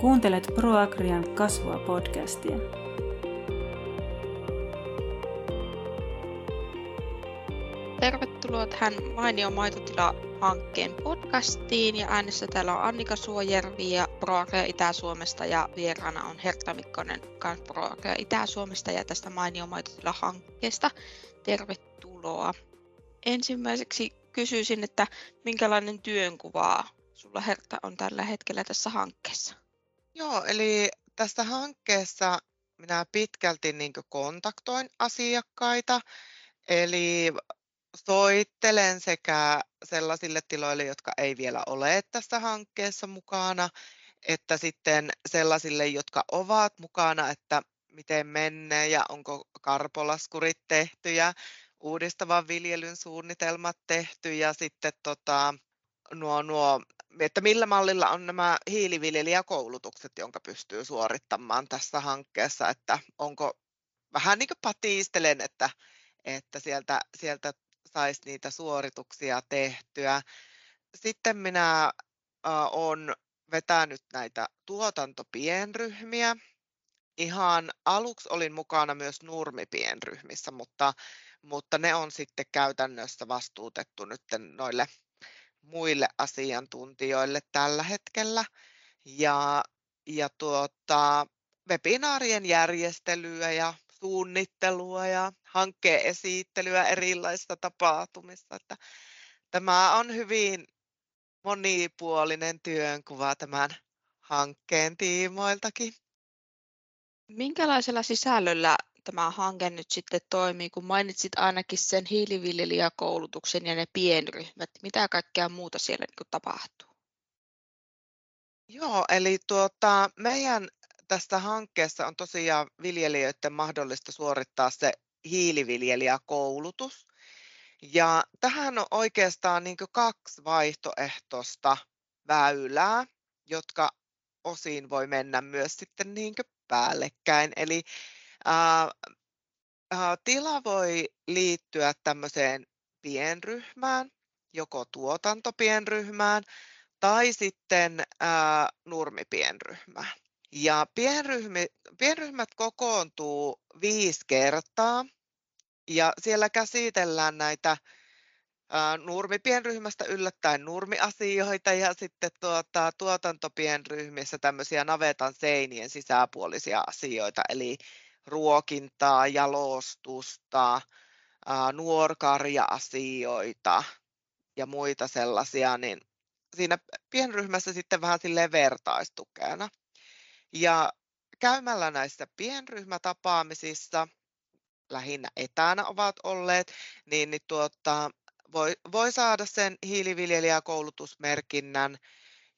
Kuuntelet ProAgrian kasvua podcastia. Tervetuloa tähän Mainio maitotila-hankkeen podcastiin ja äänessä täällä on Annika Suojärvi ja ProAgria Itä-Suomesta ja vieraana on Hertta Mikkonen kanssa ProAgria Itä-Suomesta ja tästä Mainio maitotila-hankkeesta. Tervetuloa. Ensimmäiseksi kysyisin, että minkälainen työnkuva sulla Hertta on tällä hetkellä tässä hankkeessa? Joo, eli tässä hankkeessa minä pitkälti niin kontaktoin asiakkaita, eli soittelen sekä sellaisille tiloille, jotka ei vielä ole tässä hankkeessa mukana, että sitten sellaisille, jotka ovat mukana, että miten menee ja onko karpolaskurit tehty ja uudistavan viljelyn suunnitelmat tehty ja sitten tota, nuo, nuo että millä mallilla on nämä hiiliviljelijäkoulutukset, jonka pystyy suorittamaan tässä hankkeessa, että onko vähän niin kuin patiistelen, että, että sieltä, sieltä saisi niitä suorituksia tehtyä. Sitten minä olen vetänyt näitä tuotantopienryhmiä. Ihan aluksi olin mukana myös nurmipienryhmissä, mutta, mutta ne on sitten käytännössä vastuutettu nyt noille muille asiantuntijoille tällä hetkellä. Ja, ja tuota, webinaarien järjestelyä ja suunnittelua ja hankkeen esittelyä erilaisissa tapahtumissa. Että tämä on hyvin monipuolinen työnkuva tämän hankkeen tiimoiltakin. Minkälaisella sisällöllä tämä hanke nyt sitten toimii, kun mainitsit ainakin sen hiiliviljelijäkoulutuksen ja ne pienryhmät. Mitä kaikkea muuta siellä niin tapahtuu? Joo, eli tuota, meidän tässä hankkeessa on tosiaan viljelijöiden mahdollista suorittaa se hiiliviljelijäkoulutus. Ja tähän on oikeastaan niin kaksi vaihtoehtoista väylää, jotka osin voi mennä myös sitten niin päällekkäin. Eli tila voi liittyä tämmöiseen pienryhmään, joko tuotantopienryhmään tai sitten ää, nurmipienryhmään. Ja pienryhmi, pienryhmät kokoontuu viisi kertaa ja siellä käsitellään näitä nurmipienryhmästä yllättäen nurmiasioita ja sitten tuota, tuotantopienryhmissä tämmöisiä navetan seinien sisäpuolisia asioita, eli ruokintaa, jalostusta, nuorkarja-asioita ja muita sellaisia, niin siinä pienryhmässä sitten vähän sille vertaistukena. Ja käymällä näissä pienryhmätapaamisissa, lähinnä etänä ovat olleet, niin, niin tuota, voi, voi saada sen hiiliviljelijäkoulutusmerkinnän.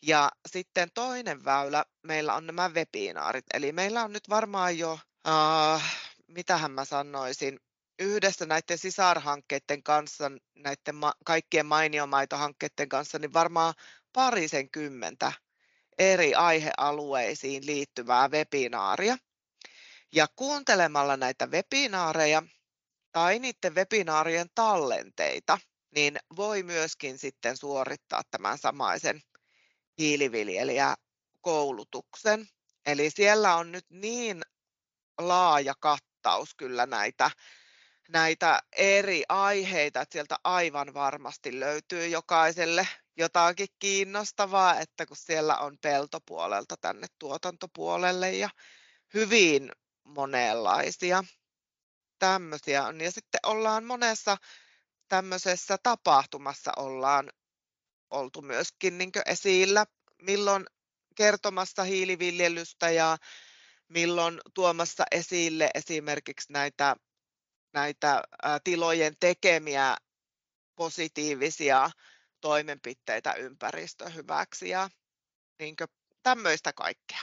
Ja sitten toinen väylä meillä on nämä webinaarit. Eli meillä on nyt varmaan jo Uh, mitähän mä sanoisin, yhdessä näiden sisarhankkeiden kanssa, näiden ma- kaikkien mainiomaitohankkeiden kanssa, niin varmaan parisen kymmentä eri aihealueisiin liittyvää webinaaria. Ja kuuntelemalla näitä webinaareja tai niiden webinaarien tallenteita, niin voi myöskin sitten suorittaa tämän samaisen hiiliviljelijäkoulutuksen. Eli siellä on nyt niin laaja kattaus kyllä näitä, näitä eri aiheita, että sieltä aivan varmasti löytyy jokaiselle jotakin kiinnostavaa, että kun siellä on peltopuolelta tänne tuotantopuolelle ja hyvin monenlaisia tämmöisiä on. Ja sitten ollaan monessa tämmöisessä tapahtumassa ollaan oltu myöskin niin esillä, milloin kertomassa hiiliviljelystä ja milloin tuomassa esille esimerkiksi näitä, näitä tilojen tekemiä positiivisia toimenpiteitä ympäristön hyväksi ja niin tämmöistä kaikkea.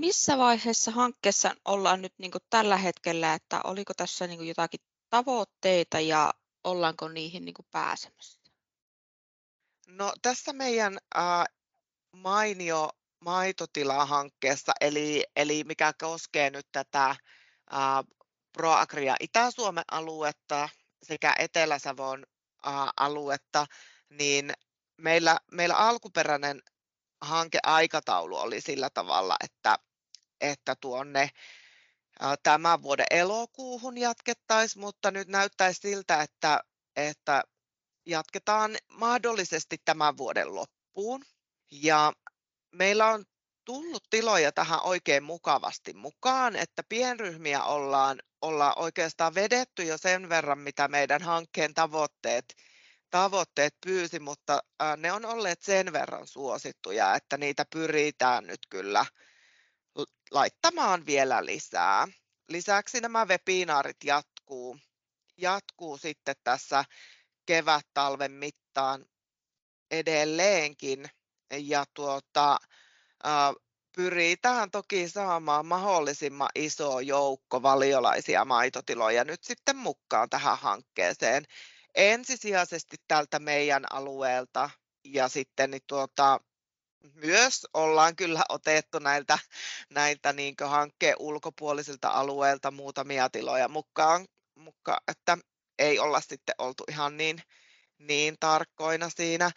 Missä vaiheessa hankkeessa ollaan nyt niin tällä hetkellä, että oliko tässä niin jotakin tavoitteita ja ollaanko niihin niin pääsemässä? No tässä meidän äh, mainio maitotilahankkeessa, eli, eli mikä koskee nyt tätä ää, ProAgria Itä-Suomen aluetta sekä Etelä-Savon ää, aluetta, niin meillä, meillä alkuperäinen hankeaikataulu oli sillä tavalla, että, että tuonne tämän vuoden elokuuhun jatkettaisiin, mutta nyt näyttäisi siltä, että, että jatketaan mahdollisesti tämän vuoden loppuun. Ja meillä on tullut tiloja tähän oikein mukavasti mukaan, että pienryhmiä ollaan, ollaan oikeastaan vedetty jo sen verran, mitä meidän hankkeen tavoitteet, tavoitteet pyysi, mutta ne on olleet sen verran suosittuja, että niitä pyritään nyt kyllä laittamaan vielä lisää. Lisäksi nämä webinaarit jatkuu, jatkuu sitten tässä kevät-talven mittaan edelleenkin. Ja tuota, pyritään toki saamaan mahdollisimman iso joukko valiolaisia maitotiloja nyt sitten mukaan tähän hankkeeseen. Ensisijaisesti tältä meidän alueelta ja sitten niin tuota, myös ollaan kyllä otettu näiltä, näiltä niin hankkeen ulkopuolisilta alueilta muutamia tiloja mukaan, mukaan, että ei olla sitten oltu ihan niin, niin tarkkoina siinä,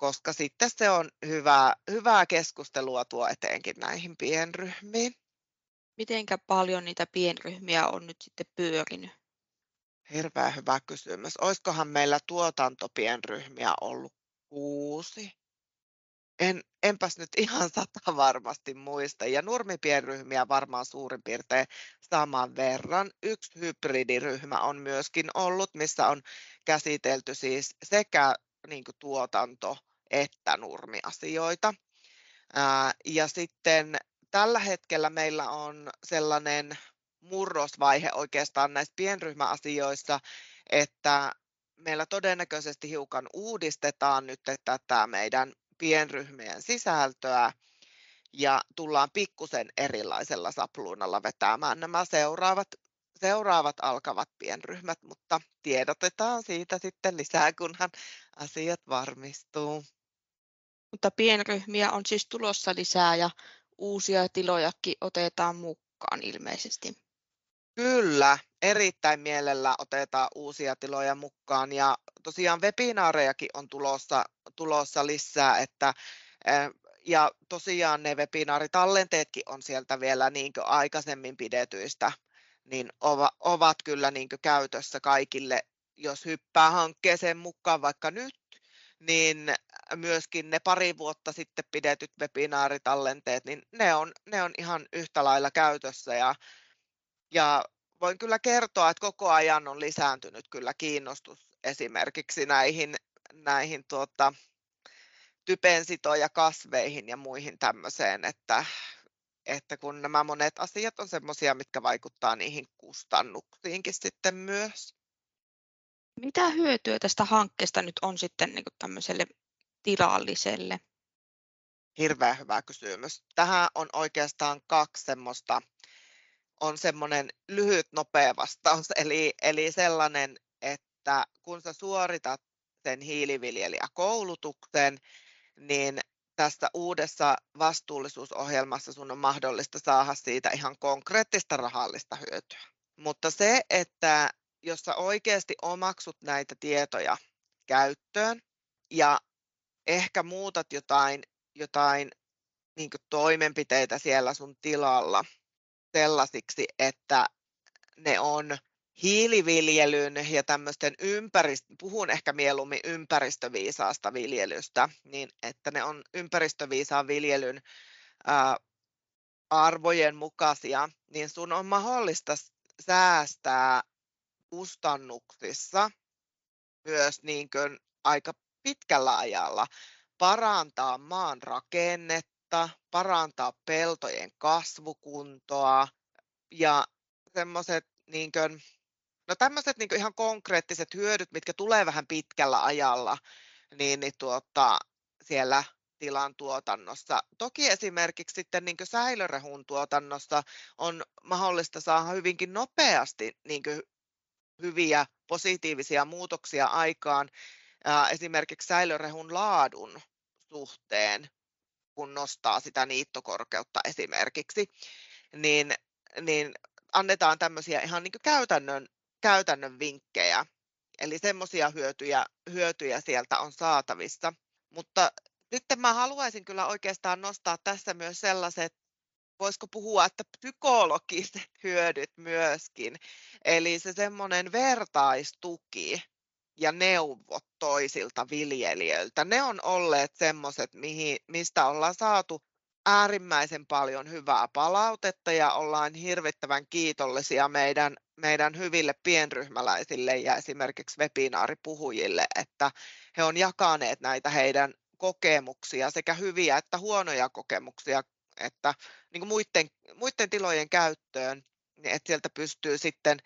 koska sitten se on hyvää, hyvää keskustelua tuo eteenkin näihin pienryhmiin. Mitenkä paljon niitä pienryhmiä on nyt sitten pyörinyt? Hirveän hyvä kysymys. Olisikohan meillä tuotantopienryhmiä ollut kuusi? En, enpäs nyt ihan sata varmasti muista. Ja nurmipienryhmiä varmaan suurin piirtein saman verran. Yksi hybridiryhmä on myöskin ollut, missä on käsitelty siis sekä niin tuotanto- että nurmiasioita. Ja sitten tällä hetkellä meillä on sellainen murrosvaihe oikeastaan näissä pienryhmäasioissa, että meillä todennäköisesti hiukan uudistetaan nyt tätä meidän pienryhmien sisältöä ja tullaan pikkusen erilaisella sapluunalla vetämään nämä seuraavat, seuraavat alkavat pienryhmät, mutta tiedotetaan siitä sitten lisää, kunhan asiat varmistuu. Mutta pienryhmiä on siis tulossa lisää ja uusia tilojakin otetaan mukaan ilmeisesti. Kyllä, erittäin mielellä otetaan uusia tiloja mukaan ja tosiaan webinaarejakin on tulossa, tulossa lisää, että ja tosiaan ne webinaaritallenteetkin on sieltä vielä niin aikaisemmin pidetyistä, niin ovat kyllä niin käytössä kaikille, jos hyppää hankkeeseen mukaan vaikka nyt, niin myöskin ne pari vuotta sitten pidetyt webinaaritallenteet, niin ne on, ne on ihan yhtä lailla käytössä ja, ja voin kyllä kertoa, että koko ajan on lisääntynyt kyllä kiinnostus esimerkiksi näihin, näihin tuota, typensitoja kasveihin ja muihin tämmöiseen, että, että kun nämä monet asiat on sellaisia, mitkä vaikuttaa niihin kustannuksiinkin sitten myös. Mitä hyötyä tästä hankkeesta nyt on sitten niin tämmöiselle tilalliselle? Hirveän hyvä kysymys. Tähän on oikeastaan kaksi semmoista, on semmoinen lyhyt nopea vastaus, eli, eli sellainen, että kun sä suoritat sen hiiliviljelijäkoulutuksen, niin tässä uudessa vastuullisuusohjelmassa sun on mahdollista saada siitä ihan konkreettista rahallista hyötyä. Mutta se, että jos sä oikeasti omaksut näitä tietoja käyttöön ja ehkä muutat jotain, jotain niin toimenpiteitä siellä sun tilalla sellaisiksi, että ne on hiiliviljelyn ja tämmöisten ympäristö, puhun ehkä mieluummin ympäristöviisaasta viljelystä, niin että ne on ympäristöviisaan viljelyn ää, arvojen mukaisia, niin sun on mahdollista säästää kustannuksissa myös niin kuin aika pitkällä ajalla, parantaa maan rakennetta, parantaa peltojen kasvukuntoa ja semmoiset niin kuin, no tämmöiset niin ihan konkreettiset hyödyt, mitkä tulee vähän pitkällä ajalla, niin, niin tuota, siellä tilan tuotannossa. Toki esimerkiksi sitten niin säilörehun tuotannossa on mahdollista saada hyvinkin nopeasti niin hyviä positiivisia muutoksia aikaan esimerkiksi säilörehun laadun suhteen, kun nostaa sitä niittokorkeutta esimerkiksi, niin, niin annetaan tämmöisiä ihan niin käytännön, käytännön vinkkejä. Eli semmoisia hyötyjä, hyötyjä sieltä on saatavissa. Mutta sitten mä haluaisin kyllä oikeastaan nostaa tässä myös sellaiset, voisiko puhua, että psykologiset hyödyt myöskin. Eli se semmoinen vertaistuki ja neuvot toisilta viljelijöiltä, ne on olleet semmoiset, mistä ollaan saatu äärimmäisen paljon hyvää palautetta ja ollaan hirvittävän kiitollisia meidän, meidän hyville pienryhmäläisille ja esimerkiksi webinaaripuhujille, että he on jakaneet näitä heidän kokemuksia, sekä hyviä että huonoja kokemuksia, että niin kuin muiden, muiden tilojen käyttöön, niin että sieltä pystyy sitten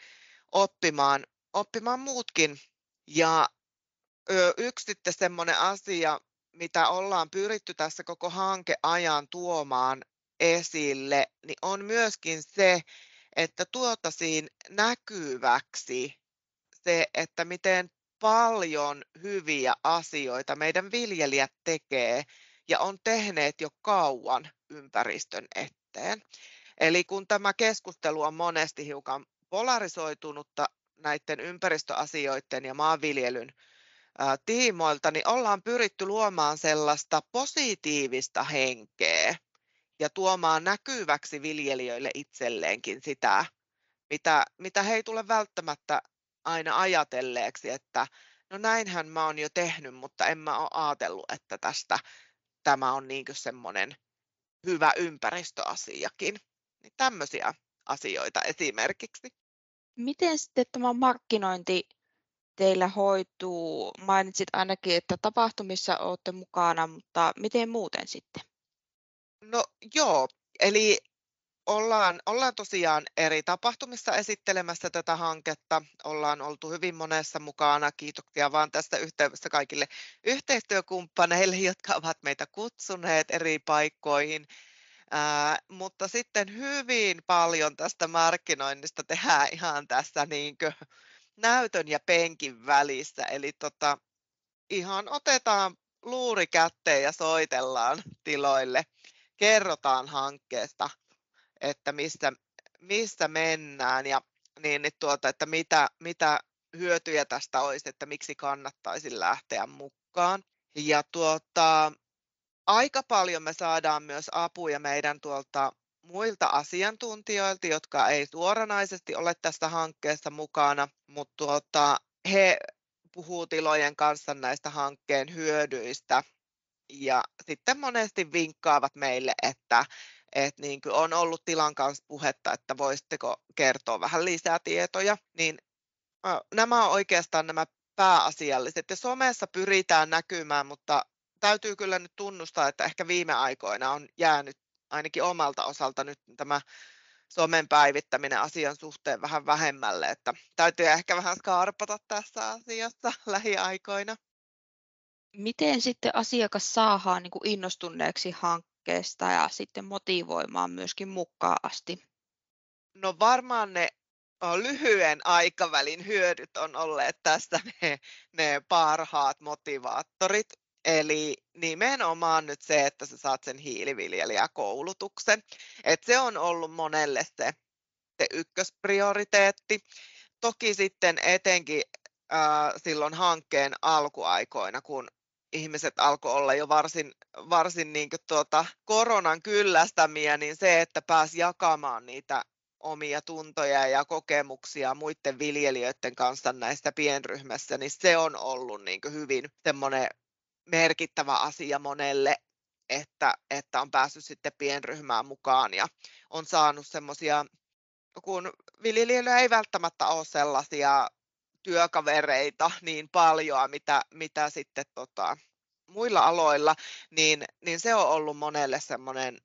oppimaan, oppimaan muutkin. Ja yksi semmoinen asia, mitä ollaan pyritty tässä koko hankeajan tuomaan esille, niin on myöskin se, että tuotaisiin näkyväksi se, että miten paljon hyviä asioita meidän viljelijät tekee ja on tehneet jo kauan ympäristön eteen. Eli kun tämä keskustelu on monesti hiukan polarisoitunutta näiden ympäristöasioiden ja maanviljelyn tiimoilta, niin ollaan pyritty luomaan sellaista positiivista henkeä ja tuomaan näkyväksi viljelijöille itselleenkin sitä, mitä, mitä he ei tule välttämättä aina ajatelleeksi, että no näinhän mä oon jo tehnyt, mutta en mä ole ajatellut, että tästä tämä on niin semmoinen hyvä ympäristöasiakin. Niin tämmöisiä asioita esimerkiksi. Miten sitten tämä markkinointi teillä hoituu? Mainitsit ainakin, että tapahtumissa olette mukana, mutta miten muuten sitten? No joo, eli ollaan, ollaan tosiaan eri tapahtumissa esittelemässä tätä hanketta. Ollaan oltu hyvin monessa mukana. Kiitoksia vaan tästä yhteydessä kaikille yhteistyökumppaneille, jotka ovat meitä kutsuneet eri paikkoihin. Ää, mutta sitten hyvin paljon tästä markkinoinnista tehdään ihan tässä niin näytön ja penkin välissä. Eli tota, ihan otetaan luuri kätteen ja soitellaan tiloille, kerrotaan hankkeesta, että missä, missä mennään ja niin, niin tuota, että mitä, mitä hyötyjä tästä olisi, että miksi kannattaisi lähteä mukaan. Ja tuota, aika paljon me saadaan myös apuja meidän tuolta muilta asiantuntijoilta, jotka ei suoranaisesti ole tässä hankkeessa mukana, mutta tuota, he puhuu tilojen kanssa näistä hankkeen hyödyistä ja sitten monesti vinkkaavat meille, että, että niin kuin on ollut tilan kanssa puhetta, että voisitteko kertoa vähän lisää tietoja, niin nämä on oikeastaan nämä pääasialliset. Ja somessa pyritään näkymään, mutta täytyy kyllä nyt tunnustaa, että ehkä viime aikoina on jäänyt ainakin omalta osalta nyt tämä somen päivittäminen asian suhteen vähän vähemmälle, että täytyy ehkä vähän skarpata tässä asiassa lähiaikoina. Miten sitten asiakas saadaan niin kuin innostuneeksi hankkeesta ja sitten motivoimaan myöskin mukaan asti? No varmaan ne lyhyen aikavälin hyödyt on olleet tässä ne, ne parhaat motivaattorit. Eli nimenomaan nyt se, että sä saat sen hiiliviljelijäkoulutuksen. Et se on ollut monelle se, se ykkösprioriteetti. Toki sitten etenkin äh, silloin hankkeen alkuaikoina, kun ihmiset alkoi olla jo varsin, varsin niin tuota, koronan kyllästämiä, niin se, että pääsi jakamaan niitä omia tuntoja ja kokemuksia muiden viljelijöiden kanssa näistä pienryhmässä, niin se on ollut niin hyvin semmoinen merkittävä asia monelle, että, että on päässyt sitten pienryhmään mukaan ja on saanut semmoisia, kun viljelijöillä ei välttämättä ole sellaisia työkavereita niin paljon, mitä, mitä sitten tota, muilla aloilla, niin, niin se on ollut monelle semmoinen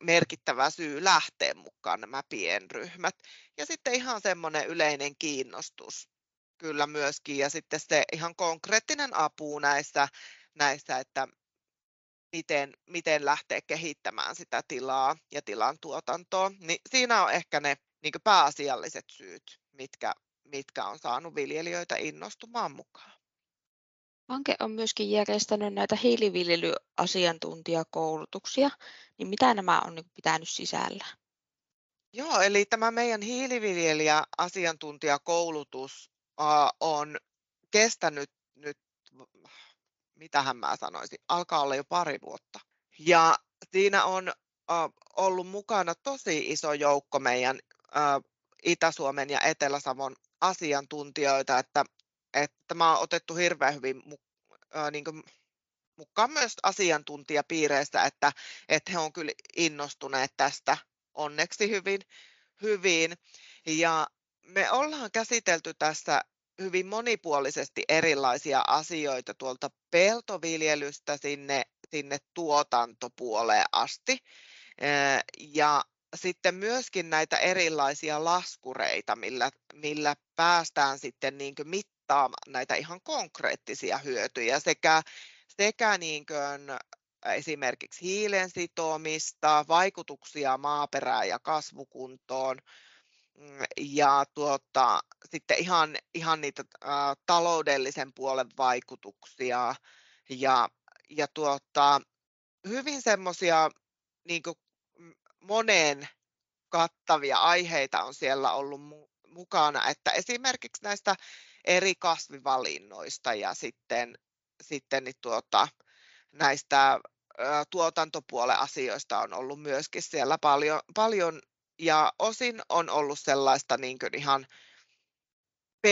merkittävä syy lähteä mukaan nämä pienryhmät. Ja sitten ihan semmoinen yleinen kiinnostus kyllä myöskin. Ja sitten se ihan konkreettinen apu näissä, näissä että miten, miten lähtee kehittämään sitä tilaa ja tilan tuotantoa. Niin siinä on ehkä ne niin pääasialliset syyt, mitkä, mitkä on saanut viljelijöitä innostumaan mukaan. Hanke on myöskin järjestänyt näitä hiiliviljelyasiantuntijakoulutuksia, niin mitä nämä on niin pitänyt sisällä? Joo, eli tämä meidän hiiliviljelijä-asiantuntijakoulutus on kestänyt nyt mitähän mä sanoisin, alkaa olla jo pari vuotta. Ja siinä on ollut mukana tosi iso joukko meidän Itä-Suomen ja Etelä-Savon asiantuntijoita, että, että mä oon otettu hirveän hyvin niin kuin, mukaan myös asiantuntijapiireissä, että, että he on kyllä innostuneet tästä onneksi hyvin. hyvin. Ja me ollaan käsitelty tässä hyvin monipuolisesti erilaisia asioita tuolta peltoviljelystä sinne, sinne tuotantopuoleen asti. Ja sitten myöskin näitä erilaisia laskureita, millä, millä päästään sitten niin mittaamaan näitä ihan konkreettisia hyötyjä sekä, sekä niin kuin esimerkiksi hiilen sitomista, vaikutuksia maaperään ja kasvukuntoon, ja tuota, sitten ihan, ihan niitä ä, taloudellisen puolen vaikutuksia ja, ja tuota, hyvin semmoisia niin moneen kattavia aiheita on siellä ollut mukana, että esimerkiksi näistä eri kasvivalinnoista ja sitten, sitten niin tuota, näistä tuotantopuolen asioista on ollut myöskin siellä paljon, paljon ja osin on ollut sellaista niin ihan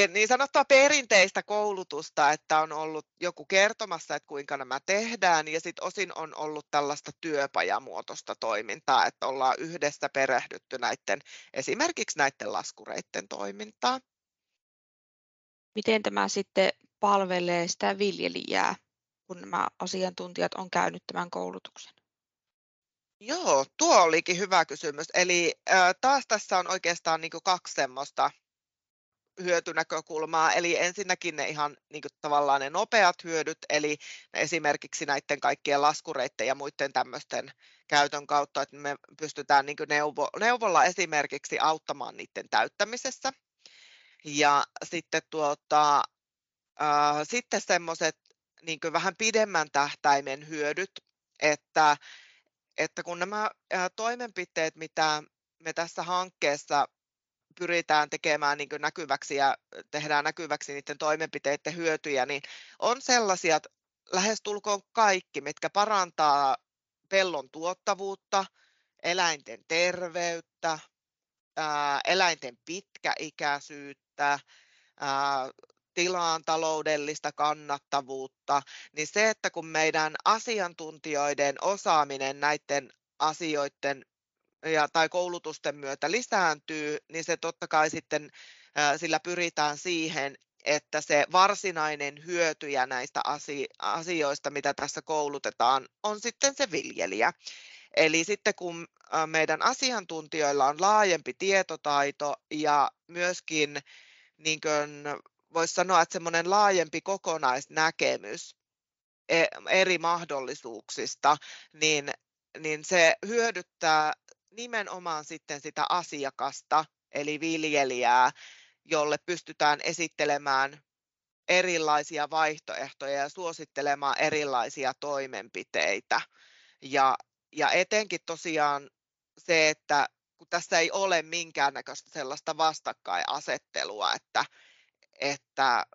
niin sanottua perinteistä koulutusta, että on ollut joku kertomassa, että kuinka nämä tehdään, ja sitten osin on ollut tällaista työpajamuotoista toimintaa, että ollaan yhdessä perehdytty näiden, esimerkiksi näiden laskureiden toimintaa. Miten tämä sitten palvelee sitä viljelijää, kun nämä asiantuntijat on käynyt tämän koulutuksen? Joo, tuo olikin hyvä kysymys. Eli äh, taas tässä on oikeastaan niin kaksi semmoista hyötynäkökulmaa, eli ensinnäkin ne ihan niin kuin tavallaan ne nopeat hyödyt, eli esimerkiksi näiden kaikkien laskureiden ja muiden tämmöisten käytön kautta, että me pystytään niin neuvo, neuvolla esimerkiksi auttamaan niiden täyttämisessä. Ja sitten, tuota, äh, sitten semmoiset niin vähän pidemmän tähtäimen hyödyt, että, että kun nämä toimenpiteet, mitä me tässä hankkeessa pyritään tekemään niin näkyväksi ja tehdään näkyväksi niiden toimenpiteiden hyötyjä, niin on sellaisia lähestulkoon kaikki, mitkä parantaa pellon tuottavuutta, eläinten terveyttä, eläinten pitkäikäisyyttä, tilaan taloudellista kannattavuutta, niin se, että kun meidän asiantuntijoiden osaaminen näiden asioiden ja, tai koulutusten myötä lisääntyy, niin se totta kai sitten sillä pyritään siihen, että se varsinainen hyötyjä näistä asioista, mitä tässä koulutetaan, on sitten se viljelijä. Eli sitten kun meidän asiantuntijoilla on laajempi tietotaito ja myöskin niin voisi sanoa, että semmoinen laajempi kokonaisnäkemys e, eri mahdollisuuksista, niin, niin se hyödyttää nimenomaan sitten sitä asiakasta, eli viljelijää, jolle pystytään esittelemään erilaisia vaihtoehtoja ja suosittelemaan erilaisia toimenpiteitä. Ja, ja etenkin tosiaan se, että kun tässä ei ole minkäännäköistä sellaista vastakkainasettelua, että, että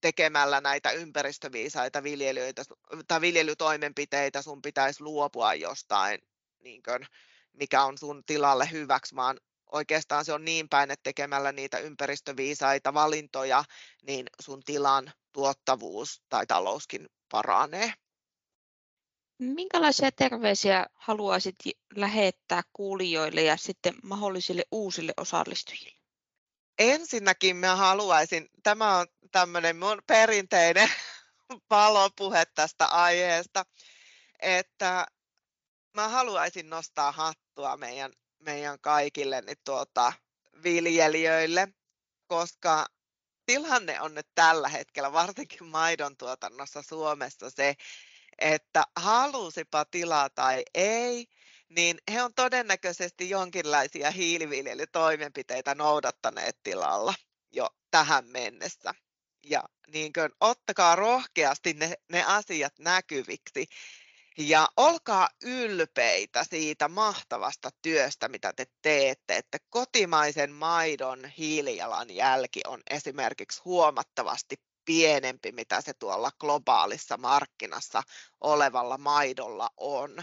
tekemällä näitä ympäristöviisaita viljelyitä, tai viljelytoimenpiteitä sun pitäisi luopua jostain niin kuin, mikä on sun tilalle hyväksi, vaan oikeastaan se on niin päin, että tekemällä niitä ympäristöviisaita valintoja, niin sun tilan tuottavuus tai talouskin paranee. Minkälaisia terveisiä haluaisit lähettää kuulijoille ja sitten mahdollisille uusille osallistujille? Ensinnäkin mä haluaisin, tämä on tämmöinen mun perinteinen palopuhe tästä aiheesta, että mä haluaisin nostaa hattua meidän, meidän kaikille niin tuota, viljelijöille, koska tilanne on nyt tällä hetkellä, varsinkin maidon tuotannossa Suomessa se, että halusipa tilaa tai ei, niin he on todennäköisesti jonkinlaisia hiiliviljelytoimenpiteitä noudattaneet tilalla jo tähän mennessä. Ja niin kuin, ottakaa rohkeasti ne, ne asiat näkyviksi ja olkaa ylpeitä siitä mahtavasta työstä, mitä te teette, että kotimaisen maidon hiilijalanjälki on esimerkiksi huomattavasti pienempi, mitä se tuolla globaalissa markkinassa olevalla maidolla on.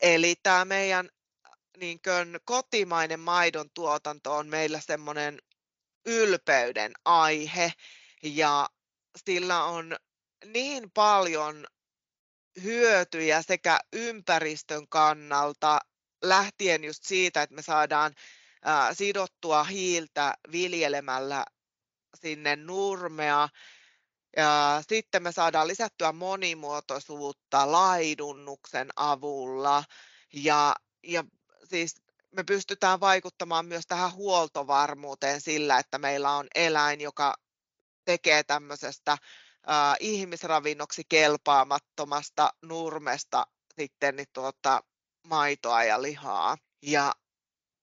Eli tämä meidän niin kuin, kotimainen maidon tuotanto on meillä semmoinen ylpeyden aihe ja sillä on niin paljon hyötyjä sekä ympäristön kannalta lähtien just siitä, että me saadaan sidottua hiiltä viljelemällä sinne nurmea. Ja sitten me saadaan lisättyä monimuotoisuutta laidunnuksen avulla ja, ja siis me pystytään vaikuttamaan myös tähän huoltovarmuuteen sillä, että meillä on eläin, joka tekee tämmöisestä ihmisravinnoksi kelpaamattomasta nurmesta sitten niin tuota, maitoa ja lihaa. Ja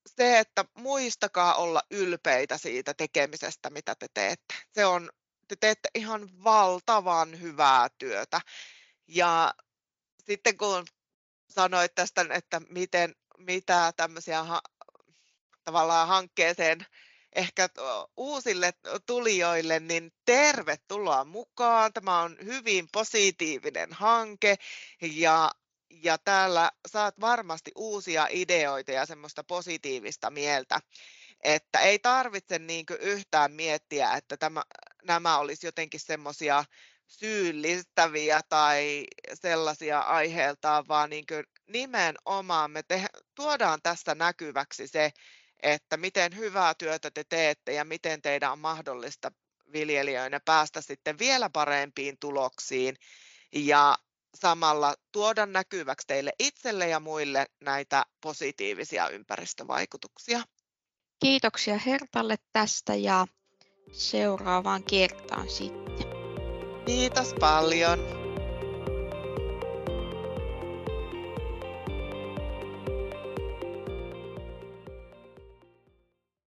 se, että muistakaa olla ylpeitä siitä tekemisestä, mitä te teette. Se on, te teette ihan valtavan hyvää työtä. Ja sitten kun sanoit tästä, että miten, mitä tämmöisiä ha, tavallaan hankkeeseen ehkä uusille tulijoille, niin tervetuloa mukaan. Tämä on hyvin positiivinen hanke ja ja täällä saat varmasti uusia ideoita ja semmoista positiivista mieltä, että ei tarvitse niin yhtään miettiä, että tämä, nämä olisi jotenkin semmoisia syyllistäviä tai sellaisia aiheeltaan, vaan niin nimenomaan me te, tuodaan tässä näkyväksi se, että miten hyvää työtä te teette ja miten teidän on mahdollista viljelijöinä päästä sitten vielä parempiin tuloksiin. Ja samalla tuoda näkyväksi teille itselle ja muille näitä positiivisia ympäristövaikutuksia. Kiitoksia Hertalle tästä ja seuraavaan kertaan sitten. Kiitos paljon.